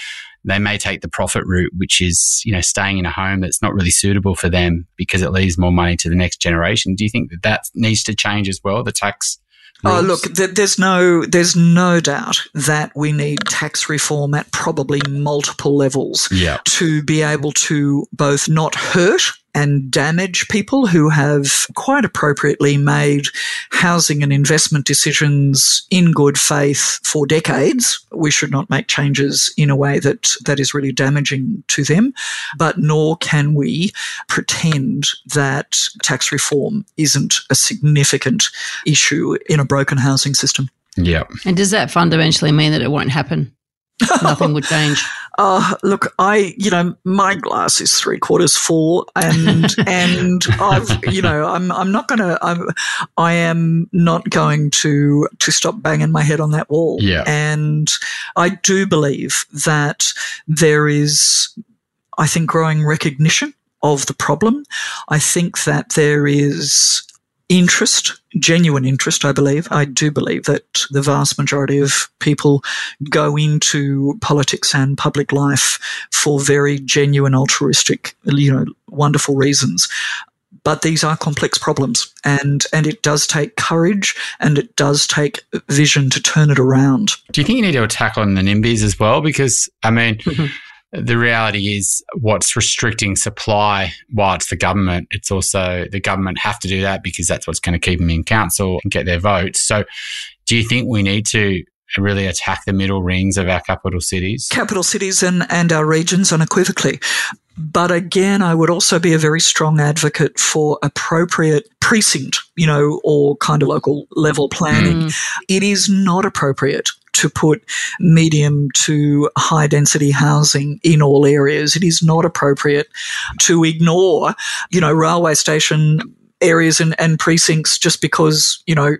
Speaker 3: they may take the profit route, which is, you know, staying in a home that's not really suitable for them because it leaves more money to the next generation. Do you think that that needs to change as well? The tax
Speaker 2: Oh, look, there's no, there's no doubt that we need tax reform at probably multiple levels
Speaker 3: yeah.
Speaker 2: to be able to both not hurt and damage people who have quite appropriately made housing and investment decisions in good faith for decades. We should not make changes in a way that, that is really damaging to them, but nor can we pretend that tax reform isn't a significant issue in a broken housing system.
Speaker 3: Yeah.
Speaker 1: And does that fundamentally mean that it won't happen? [LAUGHS] Nothing would change.
Speaker 2: Uh, look, I, you know, my glass is three quarters full and, [LAUGHS] and I've, you know, I'm, I'm not going to, I'm, I am not going to, to stop banging my head on that wall.
Speaker 3: Yeah.
Speaker 2: And I do believe that there is, I think, growing recognition of the problem. I think that there is interest, genuine interest, I believe. I do believe that the vast majority of people go into politics and public life for very genuine, altruistic, you know, wonderful reasons. But these are complex problems and, and it does take courage and it does take vision to turn it around.
Speaker 3: Do you think you need to attack on the NIMBYs as well? Because, I mean, mm-hmm. The reality is what's restricting supply while it's the government it's also the government have to do that because that's what's going to keep them in council and get their votes so do you think we need to really attack the middle rings of our capital cities
Speaker 2: capital cities and, and our regions unequivocally but again, I would also be a very strong advocate for appropriate precinct, you know, or kind of local level planning. Mm. It is not appropriate to put medium to high density housing in all areas. It is not appropriate to ignore, you know, railway station areas and, and precincts just because, you know,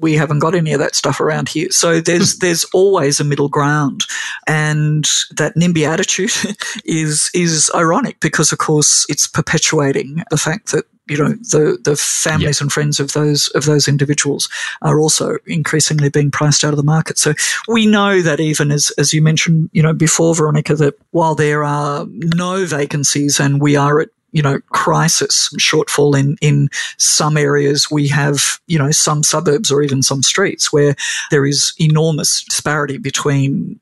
Speaker 2: we haven't got any of that stuff around here. So there's hmm. there's always a middle ground, and that NIMBY attitude [LAUGHS] is is ironic because of course it's perpetuating the fact that you know the the families yep. and friends of those of those individuals are also increasingly being priced out of the market. So we know that even as as you mentioned, you know before Veronica, that while there are no vacancies and we are at you know, crisis shortfall in, in some areas. We have, you know, some suburbs or even some streets where there is enormous disparity between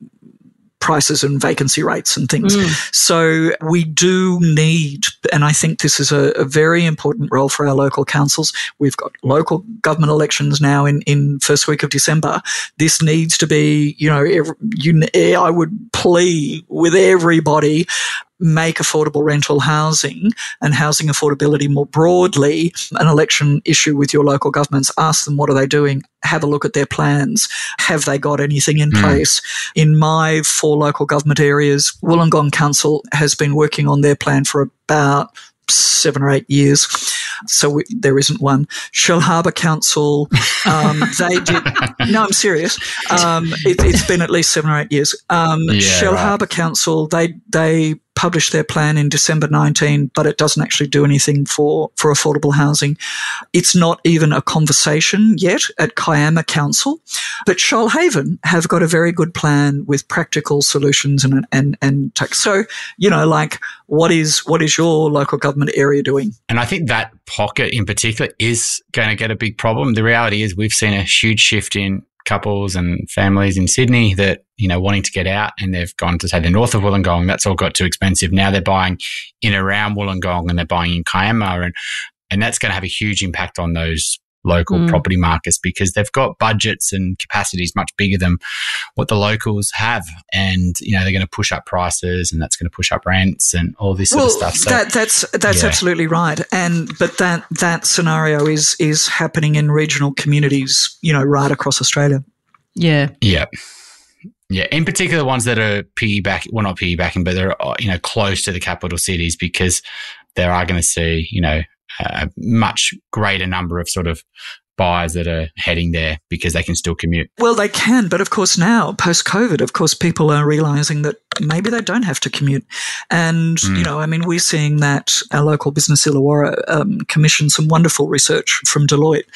Speaker 2: prices and vacancy rates and things. Mm. So we do need, and I think this is a, a, very important role for our local councils. We've got local government elections now in, in first week of December. This needs to be, you know, every, you, I would plea with everybody make affordable rental housing and housing affordability more broadly an election issue with your local governments. Ask them what are they doing? Have a look at their plans. Have they got anything in mm. place? In my four local government areas, Wollongong Council has been working on their plan for about seven or eight years. So we, there isn't one. Shellharbour Council, um, [LAUGHS] they did. No, I'm serious. Um, it, has been at least seven or eight years. Um, yeah, Shellharbour right. Council, they they published their plan in December 19, but it doesn't actually do anything for, for affordable housing. It's not even a conversation yet at Kiama Council, but Shoalhaven have got a very good plan with practical solutions and, and, and tech. So, you know, like what is, what is your local government area doing?
Speaker 3: And I think that pocket in particular is going to get a big problem. The reality is we've seen a huge shift in couples and families in Sydney that, you know, wanting to get out and they've gone to say the north of Wollongong, that's all got too expensive. Now they're buying in around Wollongong and they're buying in Kiama and, and that's going to have a huge impact on those local mm. property markets because they've got budgets and capacities much bigger than what the locals have. And, you know, they're going to push up prices and that's going to push up rents and all this well, sort of stuff.
Speaker 2: So, that, that's, that's yeah. absolutely right. And, but that, that scenario is, is happening in regional communities, you know, right across Australia.
Speaker 1: Yeah.
Speaker 3: Yeah. Yeah, in particular, ones that are piggyback, well, not piggybacking, but they're you know close to the capital cities because they are going to see you know a much greater number of sort of buyers that are heading there because they can still commute.
Speaker 2: Well, they can, but of course now post COVID, of course people are realizing that maybe they don't have to commute. And, mm. you know, I mean, we're seeing that our local business Illawarra um, commissioned some wonderful research from Deloitte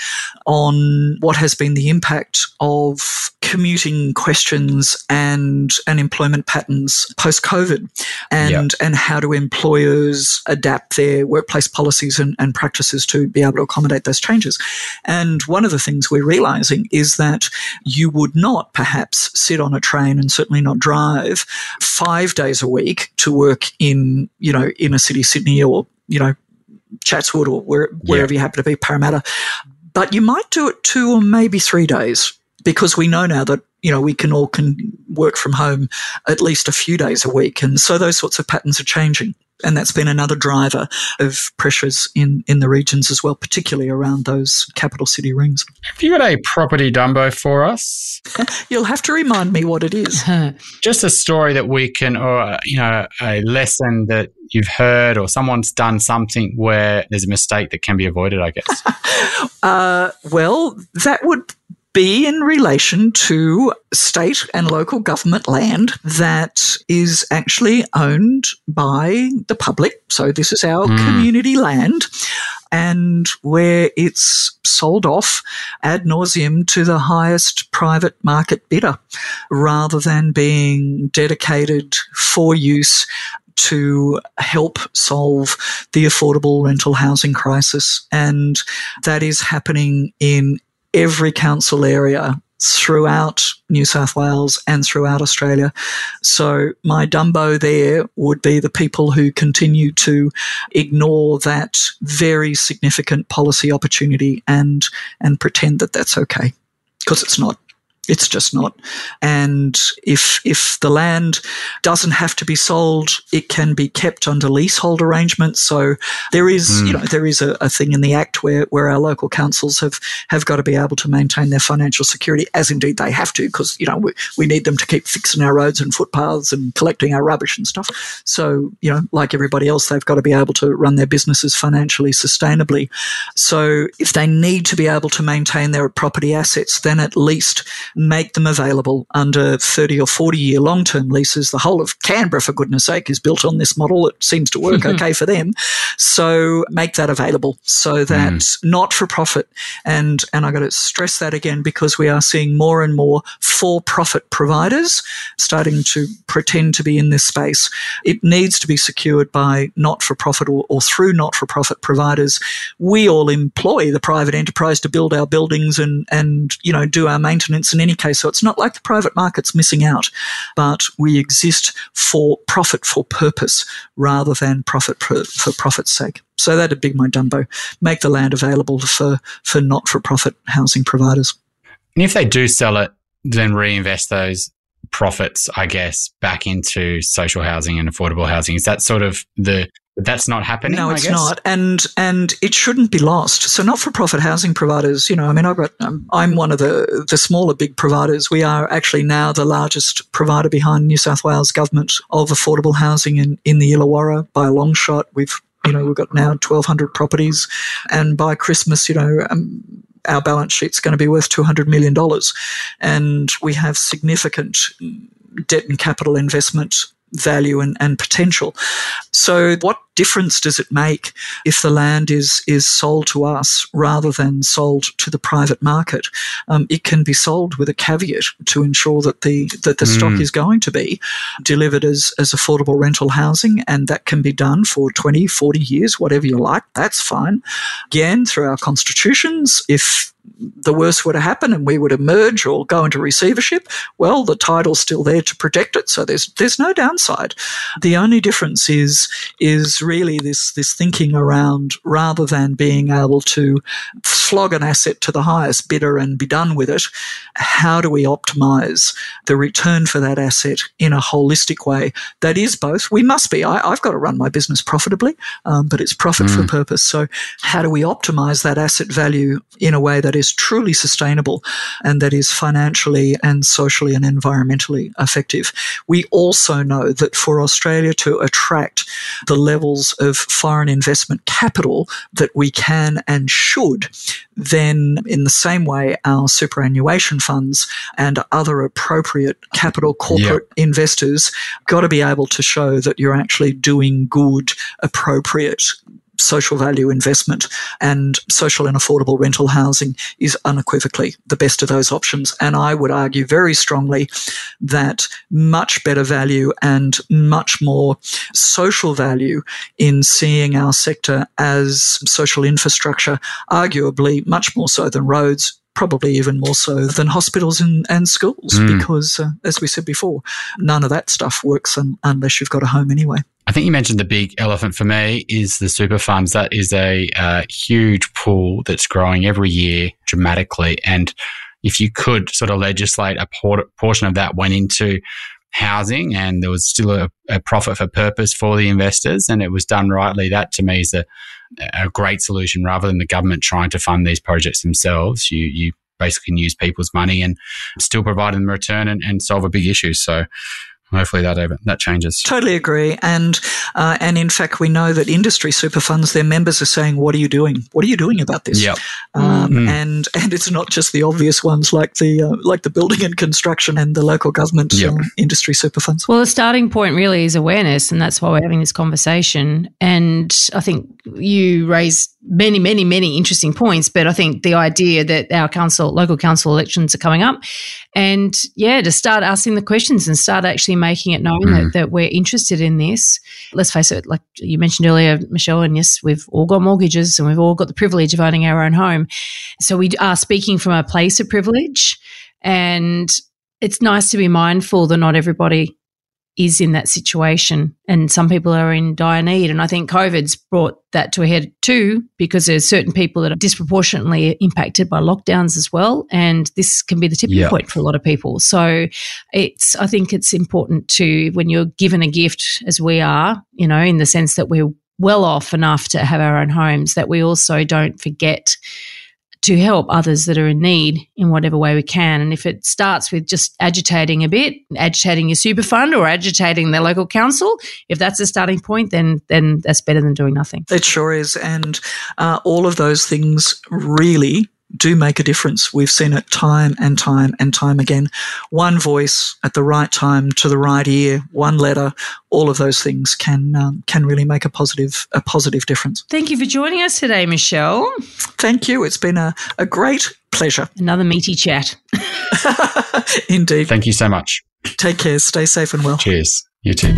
Speaker 2: on what has been the impact of commuting questions and, and employment patterns post COVID and, yep. and how do employers adapt their workplace policies and, and practices to be able to accommodate those changes. And one of the things we're realizing is that you would not perhaps sit on a train and certainly not drive five days a week to work in, you know, in a city, Sydney or, you know, Chatswood or where, wherever yeah. you happen to be, Parramatta. But you might do it two or maybe three days because we know now that you know we can all can work from home at least a few days a week and so those sorts of patterns are changing and that's been another driver of pressures in, in the regions as well, particularly around those capital city rings.
Speaker 3: Have you got a property Dumbo for us?
Speaker 2: You'll have to remind me what it is. [LAUGHS]
Speaker 3: Just a story that we can, or you know, a lesson that you've heard, or someone's done something where there's a mistake that can be avoided. I guess. [LAUGHS]
Speaker 2: uh, well, that would be in relation to state and local government land that is actually owned by the public. So this is our mm. community land and where it's sold off ad nauseum to the highest private market bidder rather than being dedicated for use to help solve the affordable rental housing crisis. And that is happening in every council area throughout New South Wales and throughout Australia. So my Dumbo there would be the people who continue to ignore that very significant policy opportunity and and pretend that that's okay because it's not. It's just not. And if if the land doesn't have to be sold, it can be kept under leasehold arrangements. So there is, mm. you know, there is a, a, thing in the Act where, where our local councils have, have got to be able to maintain their financial security, as indeed they have to, because, you know, we, we need them to keep fixing our roads and footpaths and collecting our rubbish and stuff. So, you know, like everybody else, they've got to be able to run their businesses financially sustainably. So if they need to be able to maintain their property assets, then at least make them available under 30 or 40 year long term leases. The whole of Canberra, for goodness sake, is built on this model. It seems to work [LAUGHS] okay for them. So make that available so that mm. not for profit, and, and I got to stress that again because we are seeing more and more for profit providers starting to pretend to be in this space. It needs to be secured by not for profit or, or through not for profit providers. We all employ the private enterprise to build our buildings and, and, you know, do our maintenance and any case. So it's not like the private market's missing out, but we exist for profit for purpose rather than profit for, profit's sake. So that'd be my Dumbo. Make the land available for, for not for profit housing providers.
Speaker 3: And if they do sell it, then reinvest those profits, I guess, back into social housing and affordable housing. Is that sort of the that's not happening.
Speaker 2: No, it's not, and and it shouldn't be lost. So, not-for-profit housing providers, you know, I mean, I've got, um, I'm one of the the smaller big providers. We are actually now the largest provider behind New South Wales government of affordable housing in in the Illawarra by a long shot. We've you know we've got now 1,200 properties, and by Christmas, you know. Um, our balance sheet's going to be worth $200 million. And we have significant debt and capital investment value and, and potential. So what difference does it make if the land is is sold to us rather than sold to the private market? Um, it can be sold with a caveat to ensure that the that the mm. stock is going to be delivered as as affordable rental housing, and that can be done for 20, 40 years, whatever you like. That's fine. Again, through our constitutions, if the worst were to happen and we would emerge or go into receivership, well, the title's still there to protect it. So there's there's no downside. The only difference is is really this this thinking around rather than being able to flog an asset to the highest bidder and be done with it, how do we optimize the return for that asset in a holistic way that is both? We must be. I, have got to run my business profitably, um, but it's profit mm. for purpose. So how do we optimize that asset value in a way that is truly sustainable and that is financially and socially and environmentally effective? We also know that for Australia to attract the levels of foreign investment capital that we can and should, then in the same way, our superannuation funds and other appropriate capital corporate yep. investors got to be able to show that you're actually doing good, appropriate social value investment and social and affordable rental housing is unequivocally the best of those options. And I would argue very strongly that much better value and much more social value in seeing our sector as social infrastructure, arguably much more so than roads, probably even more so than hospitals and, and schools, mm. because, uh, as we said before, none of that stuff works un- unless you've got a home anyway.
Speaker 3: I think you mentioned the big elephant for me is the super funds. That is a uh, huge pool that's growing every year dramatically. And if you could sort of legislate a portion of that went into housing and there was still a, a, profit for purpose for the investors and it was done rightly, that to me is a, a great solution rather than the government trying to fund these projects themselves. You, you basically can use people's money and still provide them a return and, and solve a big issue. So hopefully that that changes.
Speaker 2: Totally agree, and uh, and in fact, we know that industry super funds, their members are saying, "What are you doing? What are you doing about this?"
Speaker 3: Yep.
Speaker 2: Um, mm. And and it's not just the obvious ones like the uh, like the building and construction and the local government yep. uh, industry super funds.
Speaker 1: Well, the starting point really is awareness, and that's why we're having this conversation. And I think you raised many, many, many interesting points. But I think the idea that our council, local council elections are coming up, and yeah, to start asking the questions and start actually making it known mm. that, that we're interested in this. Let's face it, like you mentioned earlier, Michelle, and yes, we've all got mortgages and we've all got the privilege of owning our own home. So we are speaking from a place of privilege. And it's nice to be mindful that not everybody is in that situation and some people are in dire need. And I think COVID's brought that to a head too, because there's certain people that are disproportionately impacted by lockdowns as well. And this can be the tipping point for a lot of people. So it's, I think it's important to, when you're given a gift as we are, you know, in the sense that we're well off enough to have our own homes, that we also don't forget to help others that are in need in whatever way we can. And if it starts with just agitating a bit, agitating your super fund or agitating the local council, if that's the starting point, then then that's better than doing nothing.
Speaker 2: It sure is. And uh, all of those things really do make a difference. We've seen it time and time and time again. One voice at the right time to the right ear, one letter, all of those things can um, can really make a positive a positive difference.
Speaker 1: Thank you for joining us today, Michelle.
Speaker 2: Thank you. It's been a, a great pleasure.
Speaker 1: Another meaty chat. [LAUGHS]
Speaker 2: Indeed.
Speaker 3: Thank you so much.
Speaker 2: Take care. Stay safe and well.
Speaker 3: Cheers. You too.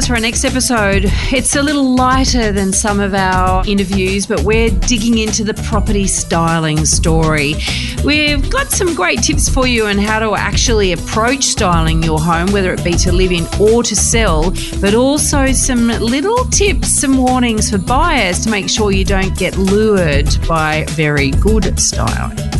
Speaker 1: Us for our next episode. It's a little lighter than some of our interviews, but we're digging into the property styling story. We've got some great tips for you on how to actually approach styling your home, whether it be to live in or to sell, but also some little tips, some warnings for buyers to make sure you don't get lured by very good styling.